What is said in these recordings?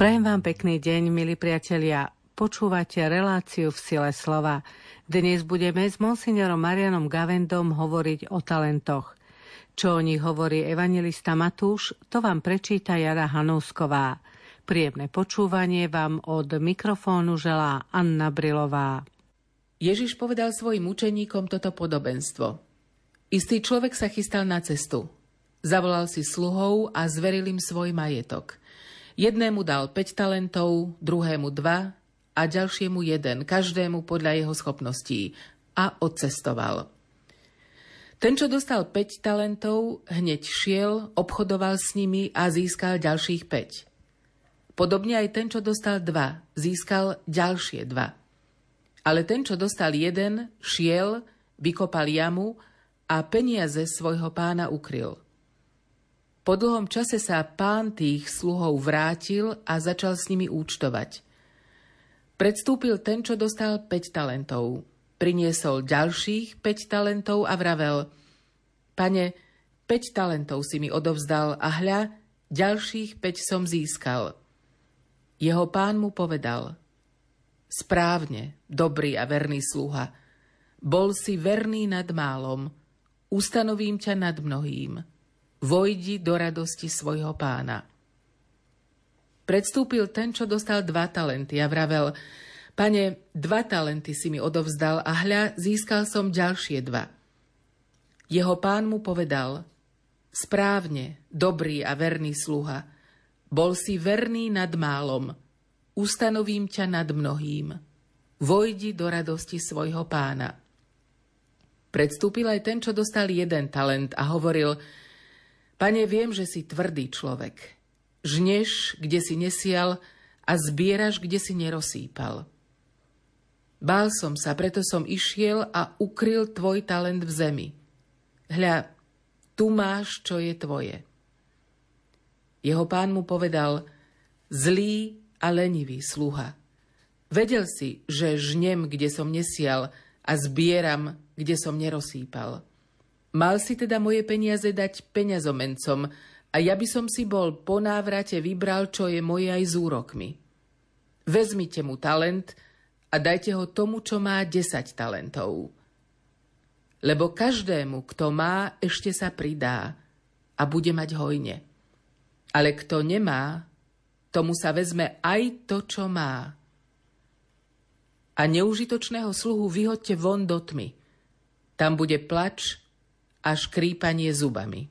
Prajem vám pekný deň, milí priatelia. Počúvate reláciu v sile slova. Dnes budeme s monsignorom Marianom Gavendom hovoriť o talentoch. Čo o nich hovorí evangelista Matúš, to vám prečíta Jara Hanúsková. Príjemné počúvanie vám od mikrofónu želá Anna Brilová. Ježiš povedal svojim učeníkom toto podobenstvo. Istý človek sa chystal na cestu. Zavolal si sluhov a zveril im svoj majetok. Jednému dal 5 talentov, druhému 2 a ďalšiemu jeden, každému podľa jeho schopností a odcestoval. Ten, čo dostal 5 talentov, hneď šiel, obchodoval s nimi a získal ďalších 5. Podobne aj ten, čo dostal 2, získal ďalšie 2. Ale ten, čo dostal jeden, šiel, vykopal jamu a peniaze svojho pána ukryl. Po dlhom čase sa pán tých sluhov vrátil a začal s nimi účtovať. Predstúpil ten, čo dostal 5 talentov. Priniesol ďalších 5 talentov a vravel Pane, 5 talentov si mi odovzdal a hľa, ďalších 5 som získal. Jeho pán mu povedal Správne, dobrý a verný sluha. Bol si verný nad málom, ustanovím ťa nad mnohým vojdi do radosti svojho pána. Predstúpil ten, čo dostal dva talenty a vravel, pane, dva talenty si mi odovzdal a hľa, získal som ďalšie dva. Jeho pán mu povedal, správne, dobrý a verný sluha, bol si verný nad málom, ustanovím ťa nad mnohým, vojdi do radosti svojho pána. Predstúpil aj ten, čo dostal jeden talent a hovoril, Pane, viem, že si tvrdý človek. Žneš, kde si nesial a zbieraš, kde si nerosýpal. Bál som sa, preto som išiel a ukryl tvoj talent v zemi. Hľa, tu máš, čo je tvoje. Jeho pán mu povedal, zlý a lenivý sluha. Vedel si, že žnem, kde som nesial a zbieram, kde som nerosýpal. Mal si teda moje peniaze dať peňazomencom a ja by som si bol po návrate vybral, čo je moje aj s úrokmi. Vezmite mu talent a dajte ho tomu, čo má 10 talentov. Lebo každému, kto má, ešte sa pridá a bude mať hojne. Ale kto nemá, tomu sa vezme aj to, čo má. A neužitočného sluhu vyhoďte von do tmy. Tam bude plač a škrípanie zubami.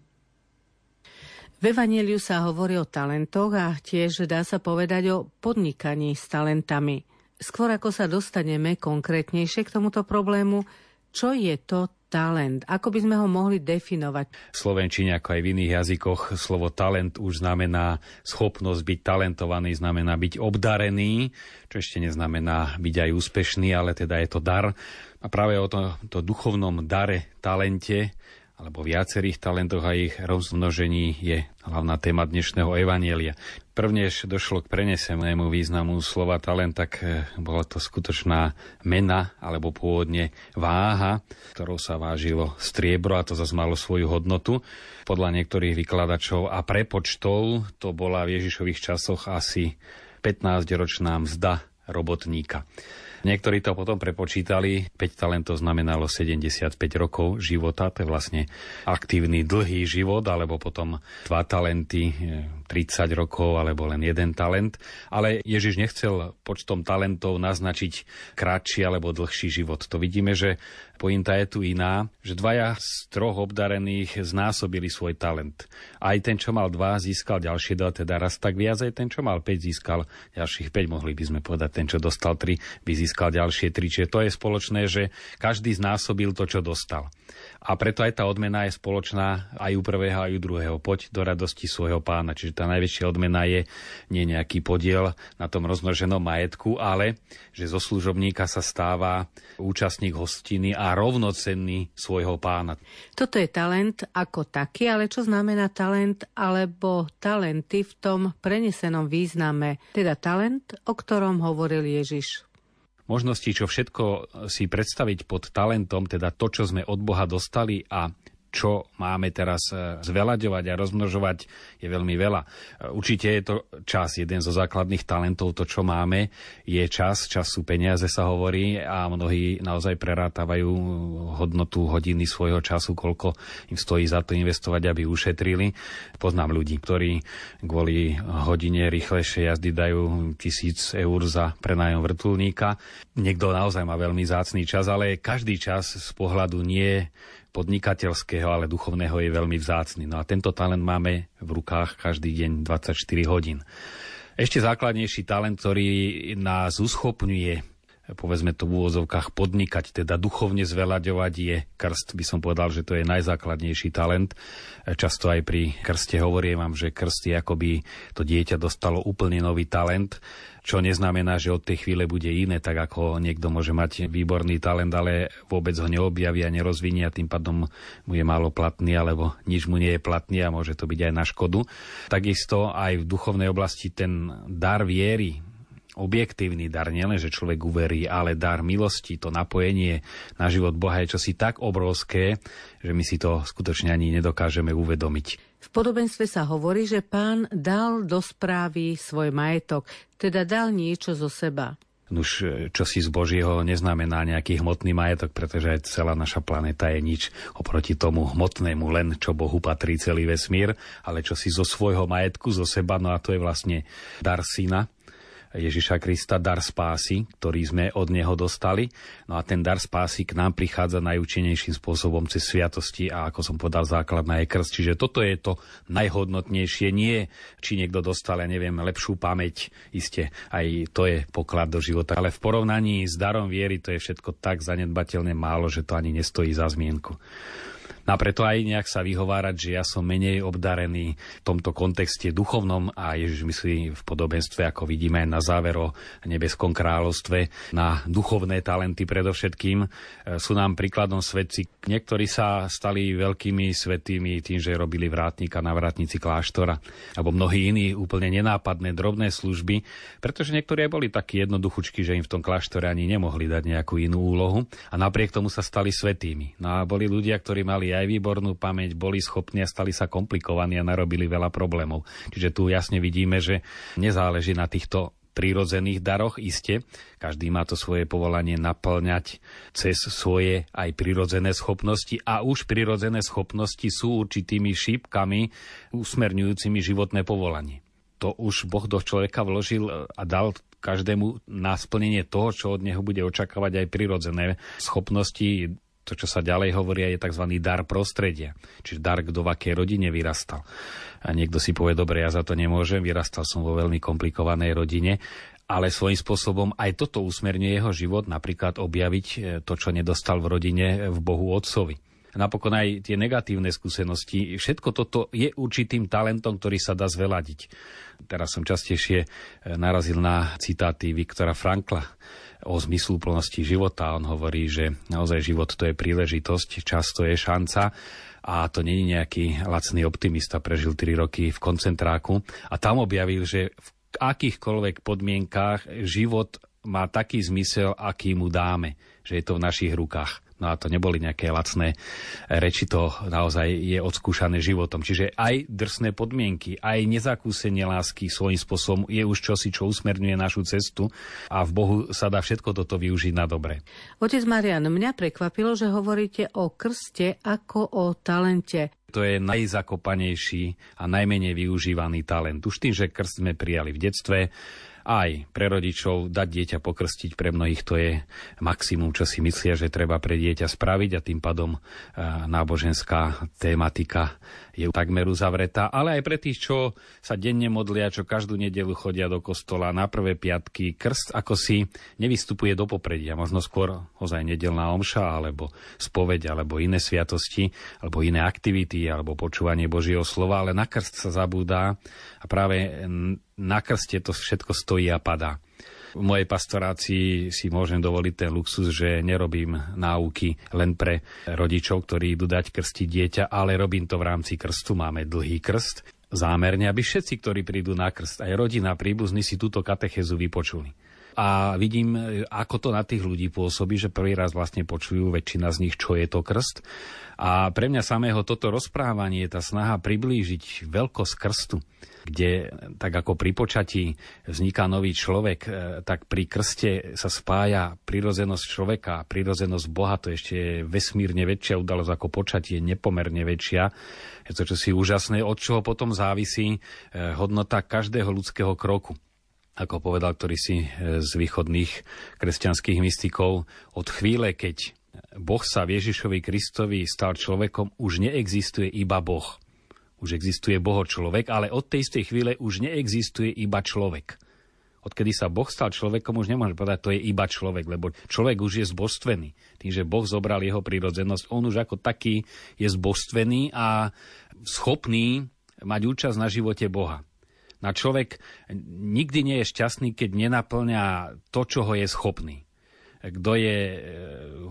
V Evangeliu sa hovorí o talentoch a tiež dá sa povedať o podnikaní s talentami. Skôr ako sa dostaneme konkrétnejšie k tomuto problému, čo je to talent? Ako by sme ho mohli definovať? V Slovenčine, ako aj v iných jazykoch, slovo talent už znamená schopnosť byť talentovaný, znamená byť obdarený, čo ešte neznamená byť aj úspešný, ale teda je to dar. A práve o to, to duchovnom dare, talente, alebo viacerých talentoch a ich rozmnožení je hlavná téma dnešného evanielia. Prvnež došlo k prenesenému významu slova talent, tak e, bola to skutočná mena, alebo pôvodne váha, ktorou sa vážilo striebro a to zase malo svoju hodnotu. Podľa niektorých vykladačov a prepočtov to bola v Ježišových časoch asi 15-ročná mzda robotníka. Niektorí to potom prepočítali. 5 talentov znamenalo 75 rokov života, to je vlastne aktívny dlhý život, alebo potom 2 talenty 30 rokov alebo len jeden talent. Ale Ježiš nechcel počtom talentov naznačiť kratší alebo dlhší život. To vidíme, že pointa je tu iná, že dvaja z troch obdarených znásobili svoj talent. Aj ten, čo mal dva, získal ďalšie dva, teda raz tak viac, aj ten, čo mal 5, získal ďalších 5, mohli by sme povedať. Ten, čo dostal 3, by získal ďalšie 3. Čiže to je spoločné, že každý znásobil to, čo dostal. A preto aj tá odmena je spoločná aj u prvého, aj u druhého. Poď do radosti svojho pána. Čiže tá najväčšia odmena je nie nejaký podiel na tom rozmnoženom majetku, ale že zo služobníka sa stáva účastník hostiny a rovnocenný svojho pána. Toto je talent ako taký, ale čo znamená talent alebo talenty v tom prenesenom význame? Teda talent, o ktorom hovoril Ježiš možnosti, čo všetko si predstaviť pod talentom, teda to, čo sme od Boha dostali a čo máme teraz e, zveľaďovať a rozmnožovať, je veľmi veľa. E, určite je to čas, jeden zo základných talentov, to, čo máme, je čas, čas sú peniaze, sa hovorí a mnohí naozaj prerátavajú hodnotu hodiny svojho času, koľko im stojí za to investovať, aby ušetrili. Poznám ľudí, ktorí kvôli hodine rýchlejšej jazdy dajú tisíc eur za prenájom vrtulníka. Niekto naozaj má veľmi zácný čas, ale každý čas z pohľadu nie podnikateľského, ale duchovného je veľmi vzácny. No a tento talent máme v rukách každý deň 24 hodín. Ešte základnejší talent, ktorý nás uschopňuje povedzme to v úvozovkách podnikať, teda duchovne zvelaďovať je krst. By som povedal, že to je najzákladnejší talent. Často aj pri krste hovorím vám, že krst je akoby to dieťa dostalo úplne nový talent čo neznamená, že od tej chvíle bude iné, tak ako niekto môže mať výborný talent, ale vôbec ho neobjaví a nerozvinie a tým pádom mu je málo platný, alebo nič mu nie je platný a môže to byť aj na škodu. Takisto aj v duchovnej oblasti ten dar viery, objektívny dar, nielen, že človek uverí, ale dar milosti, to napojenie na život Boha je čosi tak obrovské, že my si to skutočne ani nedokážeme uvedomiť. V podobenstve sa hovorí, že pán dal do správy svoj majetok, teda dal niečo zo seba. Už čo si z Božieho neznamená nejaký hmotný majetok, pretože celá naša planéta je nič oproti tomu hmotnému, len čo Bohu patrí celý vesmír, ale čo si zo svojho majetku, zo seba, no a to je vlastne dar syna, Ježiša Krista, dar spásy, ktorý sme od Neho dostali. No a ten dar spásy k nám prichádza najúčinnejším spôsobom cez sviatosti a ako som povedal, základná je krst. Čiže toto je to najhodnotnejšie. Nie, či niekto dostal, ja neviem, lepšiu pamäť, iste aj to je poklad do života. Ale v porovnaní s darom viery to je všetko tak zanedbateľne málo, že to ani nestojí za zmienku. No a preto aj nejak sa vyhovárať, že ja som menej obdarený v tomto kontexte duchovnom a Ježiš myslí v podobenstve, ako vidíme na záver o nebeskom kráľovstve, na duchovné talenty predovšetkým. E, sú nám príkladom svetci. Niektorí sa stali veľkými svetými tým, že robili vrátnika na vrátnici kláštora, alebo mnohí iní úplne nenápadné drobné služby, pretože niektorí aj boli takí jednoduchučky, že im v tom kláštore ani nemohli dať nejakú inú úlohu a napriek tomu sa stali svetými. No a boli ľudia, ktorí mali aj výbornú pamäť, boli schopní a stali sa komplikovaní a narobili veľa problémov. Čiže tu jasne vidíme, že nezáleží na týchto prírodzených daroch, iste. Každý má to svoje povolanie naplňať cez svoje aj prírodzené schopnosti a už prírodzené schopnosti sú určitými šípkami usmerňujúcimi životné povolanie. To už Boh do človeka vložil a dal každému na splnenie toho, čo od neho bude očakávať aj prirodzené schopnosti to, čo sa ďalej hovorí, je tzv. dar prostredia. Čiže dar, kto v akej rodine vyrastal. A niekto si povie, dobre, ja za to nemôžem, vyrastal som vo veľmi komplikovanej rodine, ale svojím spôsobom aj toto usmerňuje jeho život, napríklad objaviť e, to, čo nedostal v rodine v Bohu Otcovi. Napokon aj tie negatívne skúsenosti, všetko toto je určitým talentom, ktorý sa dá zveladiť. Teraz som častejšie e, narazil na citáty Viktora Frankla, o zmysluplnosti života. On hovorí, že naozaj život to je príležitosť, čas to je šanca a to není nejaký lacný optimista, prežil 3 roky v koncentráku a tam objavil, že v akýchkoľvek podmienkách život má taký zmysel, aký mu dáme, že je to v našich rukách. No a to neboli nejaké lacné reči, to naozaj je odskúšané životom. Čiže aj drsné podmienky, aj nezakúsenie lásky svojím spôsobom je už čosi, čo usmerňuje našu cestu a v Bohu sa dá všetko toto využiť na dobre. Otec Marian, mňa prekvapilo, že hovoríte o krste ako o talente. To je najzakopanejší a najmenej využívaný talent. Už tým, že krst sme prijali v detstve, aj pre rodičov dať dieťa pokrstiť pre mnohých to je maximum, čo si myslia, že treba pre dieťa spraviť a tým pádom e, náboženská tematika je takmer uzavretá, ale aj pre tých, čo sa denne modlia, čo každú nedelu chodia do kostola na prvé piatky, krst ako si nevystupuje do popredia, možno skôr ozaj nedelná omša, alebo spoveď, alebo iné sviatosti, alebo iné aktivity, alebo počúvanie Božieho slova, ale na krst sa zabúda a práve na krste to všetko stojí a padá. V mojej pastorácii si môžem dovoliť ten luxus, že nerobím náuky len pre rodičov, ktorí idú dať krstiť dieťa, ale robím to v rámci krstu. Máme dlhý krst, zámerne, aby všetci, ktorí prídu na krst, aj rodina, príbuzní si túto katechezu vypočuli a vidím, ako to na tých ľudí pôsobí, že prvý raz vlastne počujú väčšina z nich, čo je to krst. A pre mňa samého toto rozprávanie, tá snaha priblížiť veľkosť krstu, kde tak ako pri počatí vzniká nový človek, e, tak pri krste sa spája prirozenosť človeka a prirozenosť Boha, to ešte je vesmírne väčšia udalosť ako počatie, nepomerne väčšia. Je to čosi úžasné, od čoho potom závisí e, hodnota každého ľudského kroku ako povedal ktorý si e, z východných kresťanských mystikov, od chvíle, keď Boh sa v Ježišovi Kristovi stal človekom, už neexistuje iba Boh. Už existuje Boho človek, ale od tej istej chvíle už neexistuje iba človek. Odkedy sa Boh stal človekom, už nemôže povedať, to je iba človek, lebo človek už je zbožstvený. Tým, že Boh zobral jeho prírodzenosť, on už ako taký je zbožstvený a schopný mať účasť na živote Boha. Na človek nikdy nie je šťastný, keď nenaplňa to, čo ho je schopný kto je e,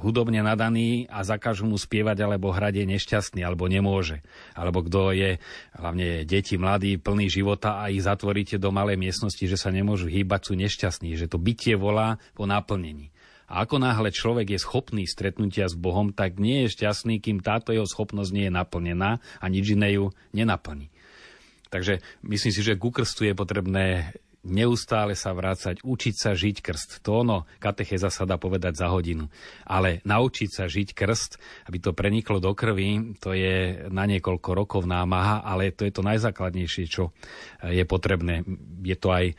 hudobne nadaný a zakážu mu spievať alebo hrať je nešťastný alebo nemôže. Alebo kto je, hlavne deti, mladí, plný života a ich zatvoríte do malej miestnosti, že sa nemôžu hýbať, sú nešťastní, že to bytie volá po naplnení. A ako náhle človek je schopný stretnutia s Bohom, tak nie je šťastný, kým táto jeho schopnosť nie je naplnená a nič iné ju nenaplní. Takže myslím si, že ku krstu je potrebné neustále sa vrácať, učiť sa žiť krst. To ono, katecheza sa dá povedať za hodinu. Ale naučiť sa žiť krst, aby to preniklo do krvi, to je na niekoľko rokov námaha, ale to je to najzákladnejšie, čo je potrebné. Je to aj e,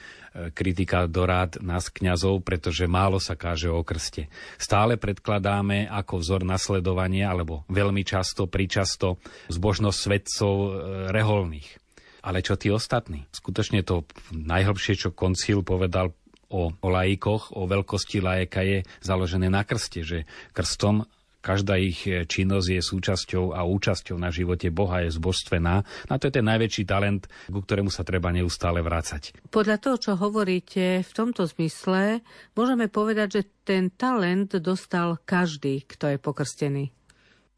kritika do rád nás kňazov, pretože málo sa káže o krste. Stále predkladáme ako vzor nasledovania, alebo veľmi často, pričasto, zbožnosť svetcov e, reholných ale čo tí ostatní? Skutočne to najhlbšie, čo koncil povedal o, o laikoch, o veľkosti lajeka je založené na krste, že krstom každá ich činnosť je súčasťou a účasťou na živote Boha je zbožstvená. A to je ten najväčší talent, ku ktorému sa treba neustále vrácať. Podľa toho, čo hovoríte v tomto zmysle, môžeme povedať, že ten talent dostal každý, kto je pokrstený.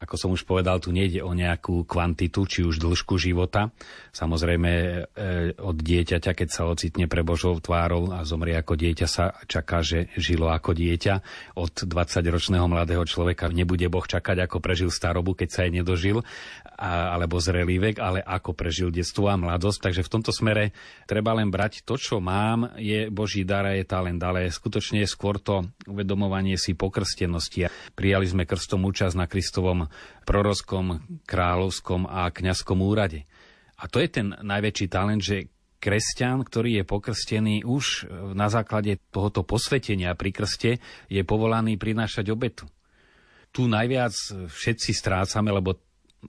Ako som už povedal, tu nejde o nejakú kvantitu, či už dĺžku života. Samozrejme, e, od dieťaťa, keď sa ocitne pre Božou tvárou a zomrie ako dieťa, sa čaká, že žilo ako dieťa. Od 20-ročného mladého človeka nebude Boh čakať, ako prežil starobu, keď sa jej nedožil, alebo zrelý vek, ale ako prežil detstvo a mladosť. Takže v tomto smere treba len brať to, čo mám, je Boží dar a je talent, ale skutočne je skôr to uvedomovanie si pokrstenosti. Prijali sme krstom účasť na Kristovom prorockom, kráľovskom a kňazskom úrade. A to je ten najväčší talent, že kresťan, ktorý je pokrstený už na základe tohoto posvetenia pri krste, je povolaný prinášať obetu. Tu najviac všetci strácame, lebo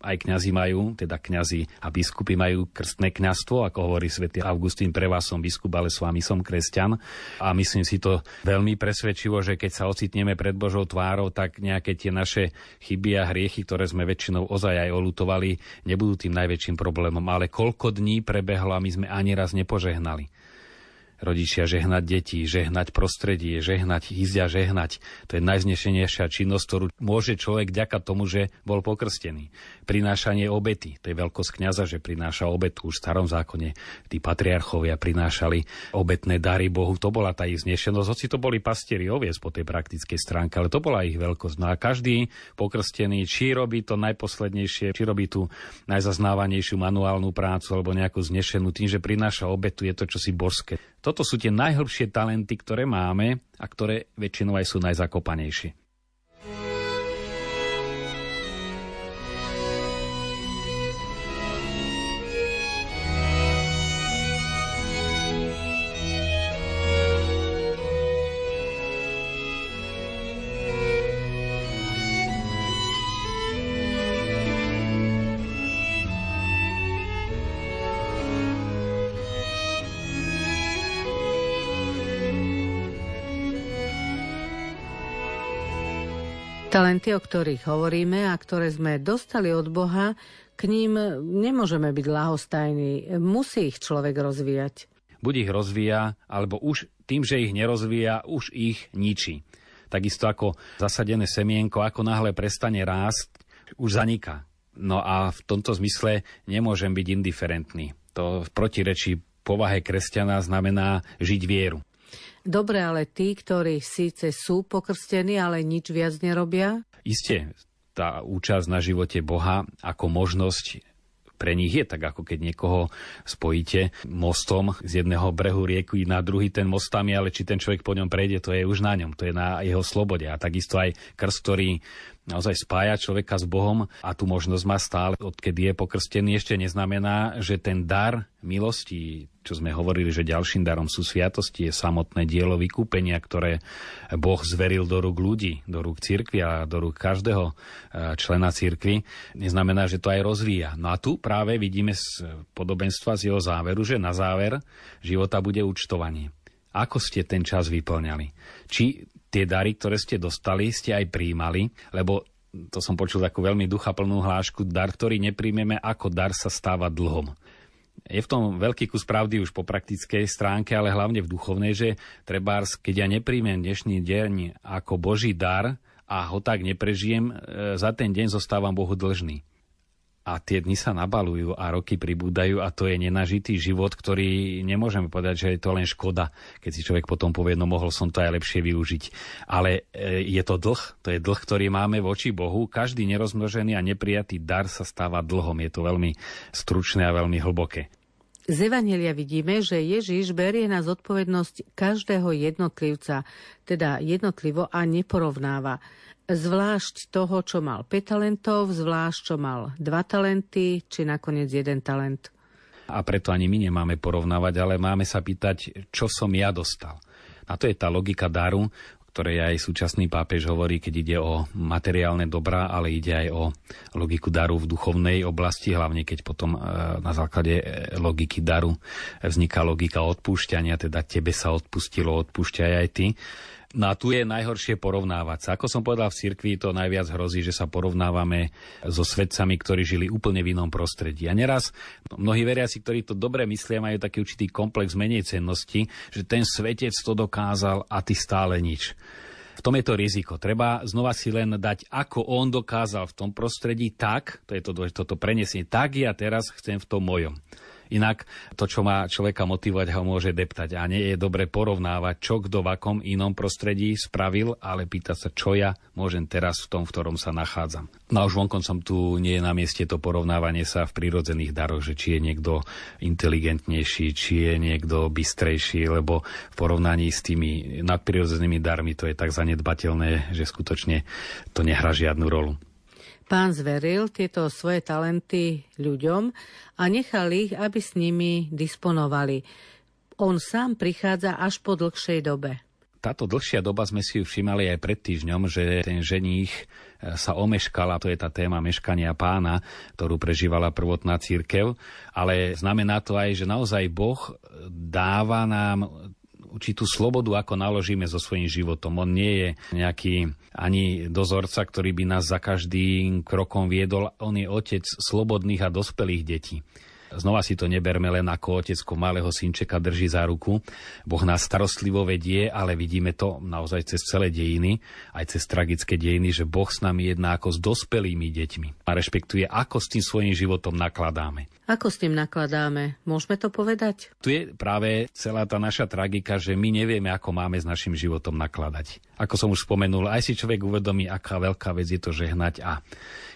aj kňazi majú, teda kňazi a biskupy majú krstné kňazstvo, ako hovorí svätý Augustín, pre vás som biskup, ale s vami som kresťan. A myslím si to veľmi presvedčivo, že keď sa ocitneme pred Božou tvárou, tak nejaké tie naše chyby a hriechy, ktoré sme väčšinou ozaj aj olutovali, nebudú tým najväčším problémom. Ale koľko dní prebehlo a my sme ani raz nepožehnali rodičia žehnať deti, žehnať prostredie, žehnať, ísť a žehnať. To je najznešenejšia činnosť, ktorú môže človek ďaka tomu, že bol pokrstený. Prinášanie obety, to je veľkosť kniaza, že prináša obetu. Už v starom zákone tí patriarchovia prinášali obetné dary Bohu. To bola tá ich znešenosť, hoci to boli pastieri oviec po tej praktickej stránke, ale to bola ich veľkosť. No a každý pokrstený, či robí to najposlednejšie, či robí tú najzaznávanejšiu manuálnu prácu alebo nejakú znešenú, tým, že prináša obetu, je to čosi božské. Toto sú tie najhlbšie talenty, ktoré máme a ktoré väčšinou aj sú najzakopanejšie. Talenty, o ktorých hovoríme a ktoré sme dostali od Boha, k ním nemôžeme byť lahostajní. Musí ich človek rozvíjať. Buď ich rozvíja, alebo už tým, že ich nerozvíja, už ich ničí. Takisto ako zasadené semienko, ako náhle prestane rásť, už zaniká. No a v tomto zmysle nemôžem byť indiferentný. To v protirečí povahe kresťana znamená žiť vieru. Dobre, ale tí, ktorí síce sú pokrstení, ale nič viac nerobia? Isté, tá účasť na živote Boha ako možnosť pre nich je tak, ako keď niekoho spojíte mostom z jedného brehu rieky na druhý ten most tam je, ale či ten človek po ňom prejde, to je už na ňom, to je na jeho slobode. A takisto aj krst, ktorý naozaj spája človeka s Bohom a tú možnosť má stále, odkedy je pokrstený, ešte neznamená, že ten dar milosti, čo sme hovorili, že ďalším darom sú sviatosti, je samotné dielo vykúpenia, ktoré Boh zveril do rúk ľudí, do rúk cirkvi a do rúk každého e, člena cirkvi, neznamená, že to aj rozvíja. No a tu práve vidíme z podobenstva z jeho záveru, že na záver života bude účtovanie. Ako ste ten čas vyplňali? Či tie dary, ktoré ste dostali, ste aj príjmali, lebo to som počul takú veľmi duchaplnú hlášku, dar, ktorý nepríjmeme ako dar sa stáva dlhom. Je v tom veľký kus pravdy už po praktickej stránke, ale hlavne v duchovnej, že trebárs, keď ja nepríjmem dnešný deň ako Boží dar a ho tak neprežijem, e, za ten deň zostávam Bohu dlžný a tie dni sa nabalujú a roky pribúdajú a to je nenažitý život, ktorý nemôžeme povedať, že je to len škoda, keď si človek potom povie, no mohol som to aj lepšie využiť. Ale e, je to dlh, to je dlh, ktorý máme voči Bohu. Každý nerozmnožený a neprijatý dar sa stáva dlhom. Je to veľmi stručné a veľmi hlboké. Z Evangelia vidíme, že Ježiš berie na zodpovednosť každého jednotlivca, teda jednotlivo a neporovnáva zvlášť toho, čo mal 5 talentov, zvlášť čo mal 2 talenty, či nakoniec jeden talent. A preto ani my nemáme porovnávať, ale máme sa pýtať, čo som ja dostal. A to je tá logika daru, ktorej aj súčasný pápež hovorí, keď ide o materiálne dobrá, ale ide aj o logiku daru v duchovnej oblasti, hlavne keď potom e, na základe e, logiky daru vzniká logika odpúšťania, teda tebe sa odpustilo, odpúšťaj aj ty. No a tu je najhoršie porovnávať sa. Ako som povedal v cirkvi, to najviac hrozí, že sa porovnávame so svedcami, ktorí žili úplne v inom prostredí. A neraz mnohí veriaci, ktorí to dobre myslia, majú taký určitý komplex menej cennosti, že ten svetec to dokázal a ty stále nič. V tom je to riziko. Treba znova si len dať, ako on dokázal v tom prostredí, tak, to je to, toto prenesenie, tak ja teraz chcem v tom mojom. Inak to, čo má človeka motivovať, ho môže deptať. A nie je dobre porovnávať, čo kto v akom inom prostredí spravil, ale pýta sa, čo ja môžem teraz v tom, v ktorom sa nachádzam. No a už som tu nie je na mieste to porovnávanie sa v prírodzených daroch, že či je niekto inteligentnejší, či je niekto bystrejší, lebo v porovnaní s tými nadprirodzenými darmi to je tak zanedbateľné, že skutočne to nehrá žiadnu rolu. Pán zveril tieto svoje talenty ľuďom a nechal ich, aby s nimi disponovali. On sám prichádza až po dlhšej dobe. Táto dlhšia doba sme si ju všimali aj pred týždňom, že ten ženích e, sa omeškala, to je tá téma meškania pána, ktorú prežívala prvotná církev, ale znamená to aj, že naozaj Boh dáva nám určitú slobodu, ako naložíme so svojím životom. On nie je nejaký ani dozorca, ktorý by nás za každým krokom viedol. On je otec slobodných a dospelých detí. Znova si to neberme len ako otecko malého synčeka drží za ruku. Boh nás starostlivo vedie, ale vidíme to naozaj cez celé dejiny, aj cez tragické dejiny, že Boh s nami jedná ako s dospelými deťmi a rešpektuje, ako s tým svojím životom nakladáme. Ako s tým nakladáme? Môžeme to povedať? Tu je práve celá tá naša tragika, že my nevieme, ako máme s našim životom nakladať. Ako som už spomenul, aj si človek uvedomí, aká veľká vec je to žehnať a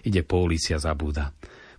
ide po ulici a zabúda.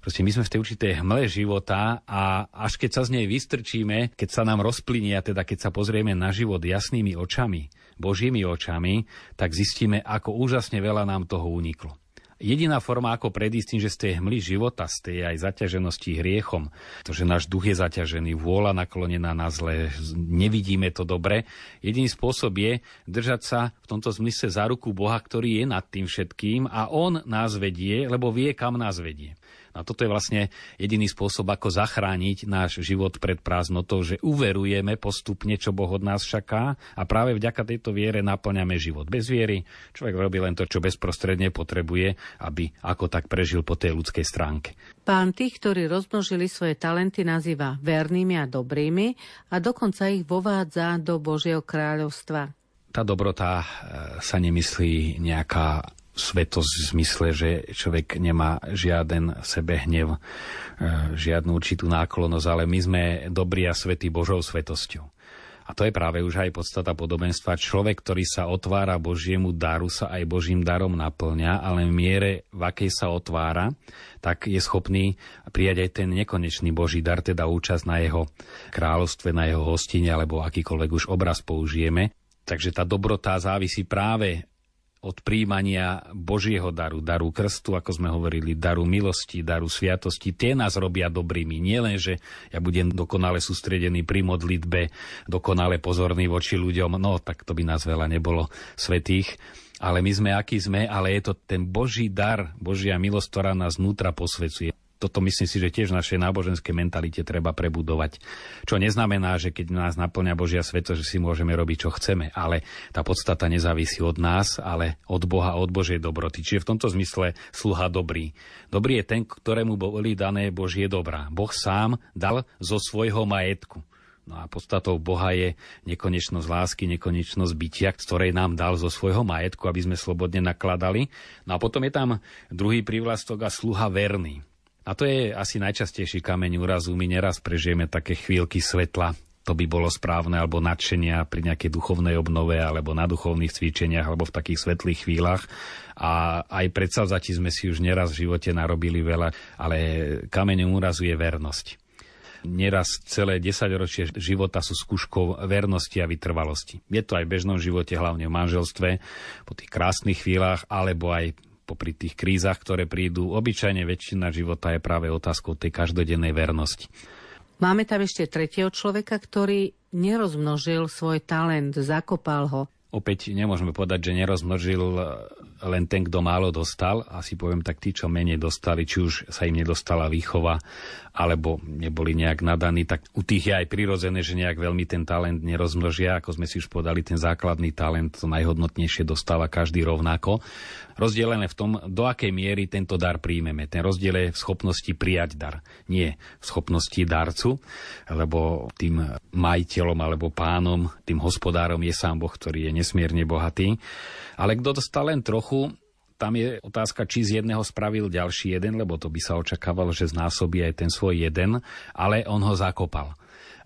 Proste my sme v tej určitej hmle života a až keď sa z nej vystrčíme, keď sa nám rozplynie teda keď sa pozrieme na život jasnými očami, božími očami, tak zistíme, ako úžasne veľa nám toho uniklo. Jediná forma, ako predísť tým, že z tej hmly života, z tej aj zaťaženosti hriechom, to, že náš duch je zaťažený, vôľa naklonená na zle, nevidíme to dobre, jediný spôsob je držať sa v tomto zmysle za ruku Boha, ktorý je nad tým všetkým a On nás vedie, lebo vie, kam nás vedie. A toto je vlastne jediný spôsob, ako zachrániť náš život pred prázdnotou, že uverujeme postupne, čo Boh od nás čaká a práve vďaka tejto viere naplňame život. Bez viery človek robí len to, čo bezprostredne potrebuje, aby ako tak prežil po tej ľudskej stránke. Pán tých, ktorí rozmnožili svoje talenty, nazýva vernými a dobrými a dokonca ich vovádza do Božieho kráľovstva. Tá dobrota e, sa nemyslí nejaká svetosť v zmysle, že človek nemá žiaden sebe hnev, e, žiadnu určitú náklonosť, ale my sme dobrí a svetí Božou svetosťou. A to je práve už aj podstata podobenstva. Človek, ktorý sa otvára Božiemu daru, sa aj Božím darom naplňa, ale v miere, v akej sa otvára, tak je schopný prijať aj ten nekonečný Boží dar, teda účasť na jeho kráľovstve, na jeho hostine, alebo akýkoľvek už obraz použijeme. Takže tá dobrota závisí práve od príjmania Božieho daru, daru krstu, ako sme hovorili, daru milosti, daru sviatosti, tie nás robia dobrými. Nie len, že ja budem dokonale sústredený pri modlitbe, dokonale pozorný voči ľuďom, no tak to by nás veľa nebolo svetých, ale my sme akí sme, ale je to ten Boží dar, Božia milosť, ktorá nás vnútra posvecuje toto myslím si, že tiež v našej náboženskej mentalite treba prebudovať. Čo neznamená, že keď nás naplňa Božia sveto, že si môžeme robiť, čo chceme, ale tá podstata nezávisí od nás, ale od Boha, od Božej dobroty. Čiže v tomto zmysle sluha dobrý. Dobrý je ten, ktorému boli dané Božie dobrá. Boh sám dal zo svojho majetku. No a podstatou Boha je nekonečnosť lásky, nekonečnosť bytia, ktorej nám dal zo svojho majetku, aby sme slobodne nakladali. No a potom je tam druhý prívlastok a sluha verný. A to je asi najčastejší kameň úrazu. My neraz prežijeme také chvíľky svetla, to by bolo správne, alebo nadšenia pri nejakej duchovnej obnove, alebo na duchovných cvičeniach, alebo v takých svetlých chvíľach. A aj predsavzati sme si už neraz v živote narobili veľa, ale kameňom úrazu je vernosť. Neraz celé 10 ročie života sú skúškou vernosti a vytrvalosti. Je to aj v bežnom živote, hlavne v manželstve, po tých krásnych chvíľach, alebo aj popri tých krízach, ktoré prídu, obyčajne väčšina života je práve otázkou tej každodennej vernosti. Máme tam ešte tretieho človeka, ktorý nerozmnožil svoj talent, zakopal ho. Opäť nemôžeme povedať, že nerozmnožil len ten, kto málo dostal. Asi poviem tak tí, čo menej dostali, či už sa im nedostala výchova, alebo neboli nejak nadaní, tak u tých je aj prirodzené, že nejak veľmi ten talent nerozmnožia. Ako sme si už podali, ten základný talent, to najhodnotnejšie dostáva každý rovnako rozdelené v tom, do akej miery tento dar príjmeme. Ten rozdiel je v schopnosti prijať dar, nie v schopnosti darcu, lebo tým majiteľom alebo pánom, tým hospodárom je sám Boh, ktorý je nesmierne bohatý. Ale kto dostal len trochu, tam je otázka, či z jedného spravil ďalší jeden, lebo to by sa očakávalo, že znásobí aj ten svoj jeden, ale on ho zakopal.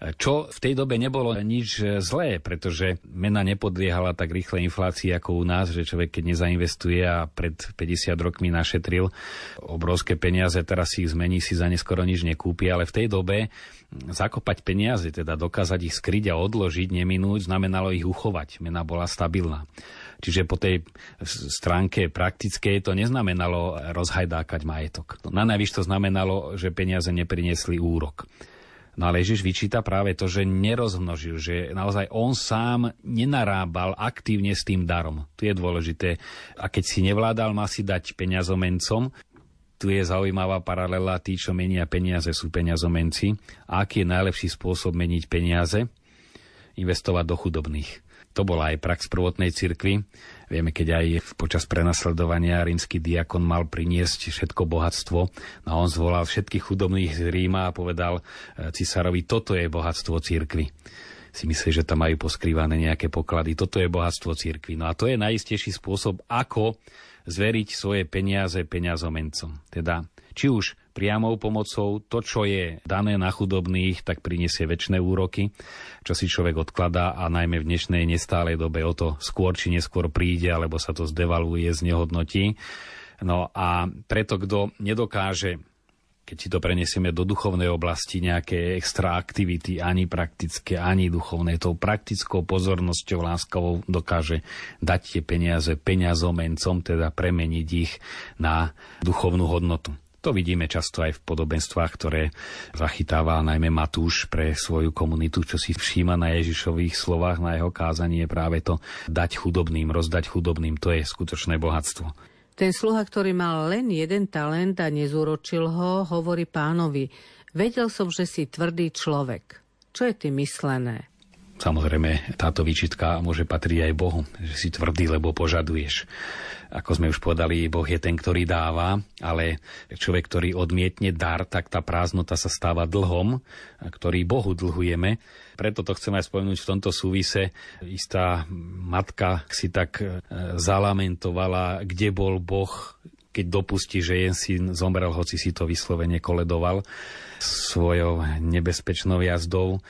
Čo v tej dobe nebolo nič zlé, pretože mena nepodliehala tak rýchle inflácii ako u nás, že človek keď nezainvestuje a pred 50 rokmi našetril obrovské peniaze, teraz si ich zmení, si za ne skoro nič nekúpi, ale v tej dobe zakopať peniaze, teda dokázať ich skryť a odložiť, neminúť, znamenalo ich uchovať. Mena bola stabilná. Čiže po tej stránke praktickej to neznamenalo rozhajdákať majetok. Na najvyš to znamenalo, že peniaze nepriniesli úrok. No ale Ježiš vyčíta práve to, že nerozmnožil, že naozaj on sám nenarábal aktívne s tým darom. Tu je dôležité. A keď si nevládal, má si dať peniazomencom. Tu je zaujímavá paralela, tí, čo menia peniaze, sú peniazomenci. A aký je najlepší spôsob meniť peniaze? Investovať do chudobných. To bola aj prax prvotnej cirkvi. Vieme, keď aj počas prenasledovania rímsky diakon mal priniesť všetko bohatstvo, no on zvolal všetkých chudobných z Ríma a povedal e, cisárovi, toto je bohatstvo cirkvi si myslí, že tam majú poskrývané nejaké poklady. Toto je bohatstvo cirkvi. No a to je najistejší spôsob, ako zveriť svoje peniaze peniazomencom. Teda či už priamou pomocou. To, čo je dané na chudobných, tak prinesie väčšie úroky, čo si človek odkladá a najmä v dnešnej nestálej dobe o to skôr či neskôr príde, alebo sa to zdevaluje, znehodnotí. No a preto, kto nedokáže keď si to prenesieme do duchovnej oblasti, nejaké extra aktivity, ani praktické, ani duchovné, tou praktickou pozornosťou láskovou dokáže dať tie peniaze peniazomencom, teda premeniť ich na duchovnú hodnotu. To vidíme často aj v podobenstvách, ktoré zachytáva najmä Matúš pre svoju komunitu, čo si všíma na Ježišových slovách, na jeho kázanie práve to dať chudobným, rozdať chudobným, to je skutočné bohatstvo. Ten sluha, ktorý mal len jeden talent a nezúročil ho, hovorí pánovi, vedel som, že si tvrdý človek. Čo je tým myslené? Samozrejme, táto výčitka môže patriť aj Bohu, že si tvrdý, lebo požaduješ. Ako sme už povedali, Boh je ten, ktorý dáva, ale človek, ktorý odmietne dar, tak tá prázdnota sa stáva dlhom, ktorý Bohu dlhujeme. Preto to chcem aj spomenúť v tomto súvise. Istá matka si tak e, zalamentovala, kde bol Boh keď dopustí, že jen syn zomrel, hoci si to vyslovene koledoval svojou nebezpečnou jazdou.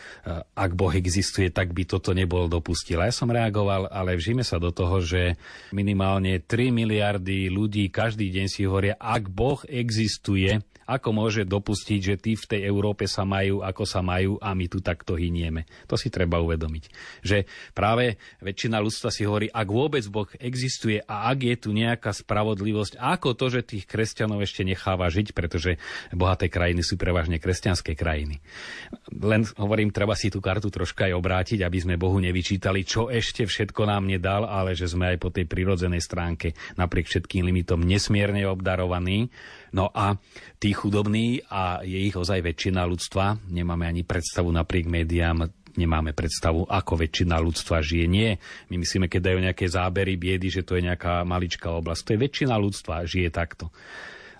Ak Boh existuje, tak by toto nebol dopustil. Ja som reagoval, ale vžime sa do toho, že minimálne 3 miliardy ľudí každý deň si hovoria, ak Boh existuje, ako môže dopustiť, že tí v tej Európe sa majú, ako sa majú a my tu takto hynieme. To si treba uvedomiť. Že práve väčšina ľudstva si hovorí, ak vôbec Boh existuje a ak je tu nejaká spravodlivosť, ako to, že tých kresťanov ešte necháva žiť, pretože bohaté krajiny sú prevažne kresťanské krajiny. Len hovorím, treba si tú kartu troška aj obrátiť, aby sme Bohu nevyčítali, čo ešte všetko nám nedal, ale že sme aj po tej prirodzenej stránke napriek všetkým limitom nesmierne obdarovaní No a tí chudobní, a je ich ozaj väčšina ľudstva, nemáme ani predstavu napriek médiám, nemáme predstavu, ako väčšina ľudstva žije. Nie, my myslíme, keď dajú nejaké zábery biedy, že to je nejaká maličká oblasť. To je väčšina ľudstva, žije takto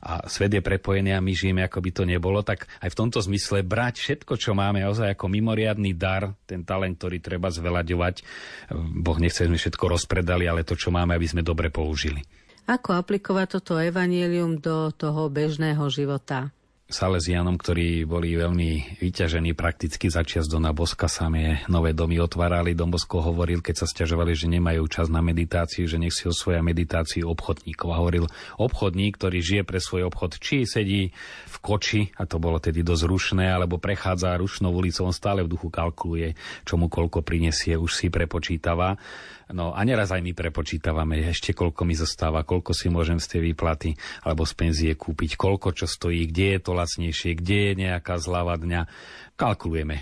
a svet je prepojený a my žijeme, ako by to nebolo, tak aj v tomto zmysle brať všetko, čo máme ozaj ako mimoriadný dar, ten talent, ktorý treba zvelaďovať. Boh nechce, sme všetko rozpredali, ale to, čo máme, aby sme dobre použili. Ako aplikovať toto evanílium do toho bežného života? Salesianom, ktorí boli veľmi vyťažení prakticky začias do Boska, samé nové domy otvárali. Dom Bosko hovoril, keď sa stiažovali, že nemajú čas na meditáciu, že nech si osvoja meditáciu obchodníkov. A hovoril, obchodník, ktorý žije pre svoj obchod, či sedí v koči, a to bolo tedy dosť rušné, alebo prechádza rušnou ulicou, on stále v duchu kalkuluje, čo koľko prinesie, už si prepočítava. No a neraz aj my prepočítavame, ešte koľko mi zostáva, koľko si môžem z tej výplaty alebo z penzie kúpiť, koľko čo stojí, kde je to lacnejšie, kde je nejaká zľava dňa. Kalkulujeme.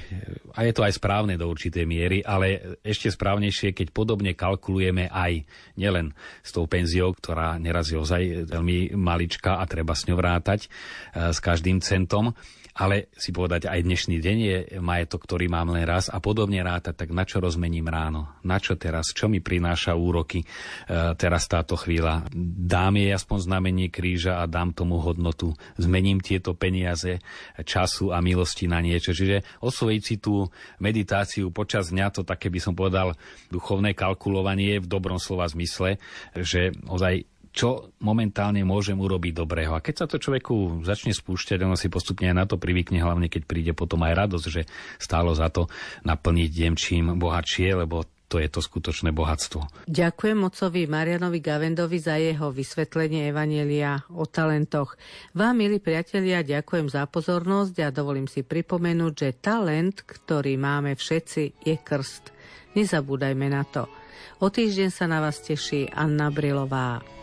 A je to aj správne do určitej miery, ale ešte správnejšie, keď podobne kalkulujeme aj nielen s tou penziou, ktorá neraz je ozaj veľmi maličká a treba s ňou vrátať eh, s každým centom, ale si povedať, aj dnešný deň je majetok, ktorý mám len raz a podobne rátať, tak na čo rozmením ráno? Na čo teraz? Čo mi prináša úroky e, teraz táto chvíľa? Dám jej aspoň znamenie kríža a dám tomu hodnotu. Zmením tieto peniaze, času a milosti na niečo. Čiže osvojiť si tú meditáciu počas dňa, to také by som povedal duchovné kalkulovanie v dobrom slova zmysle, že ozaj čo momentálne môžem urobiť dobrého. A keď sa to človeku začne spúšťať, ono si postupne aj na to privykne, hlavne keď príde potom aj radosť, že stálo za to naplniť deň bohatšie, lebo to je to skutočné bohatstvo. Ďakujem mocovi Marianovi Gavendovi za jeho vysvetlenie Evanielia o talentoch. Vám, milí priatelia, ďakujem za pozornosť a dovolím si pripomenúť, že talent, ktorý máme všetci, je krst. Nezabúdajme na to. O týždeň sa na vás teší Anna Brilová.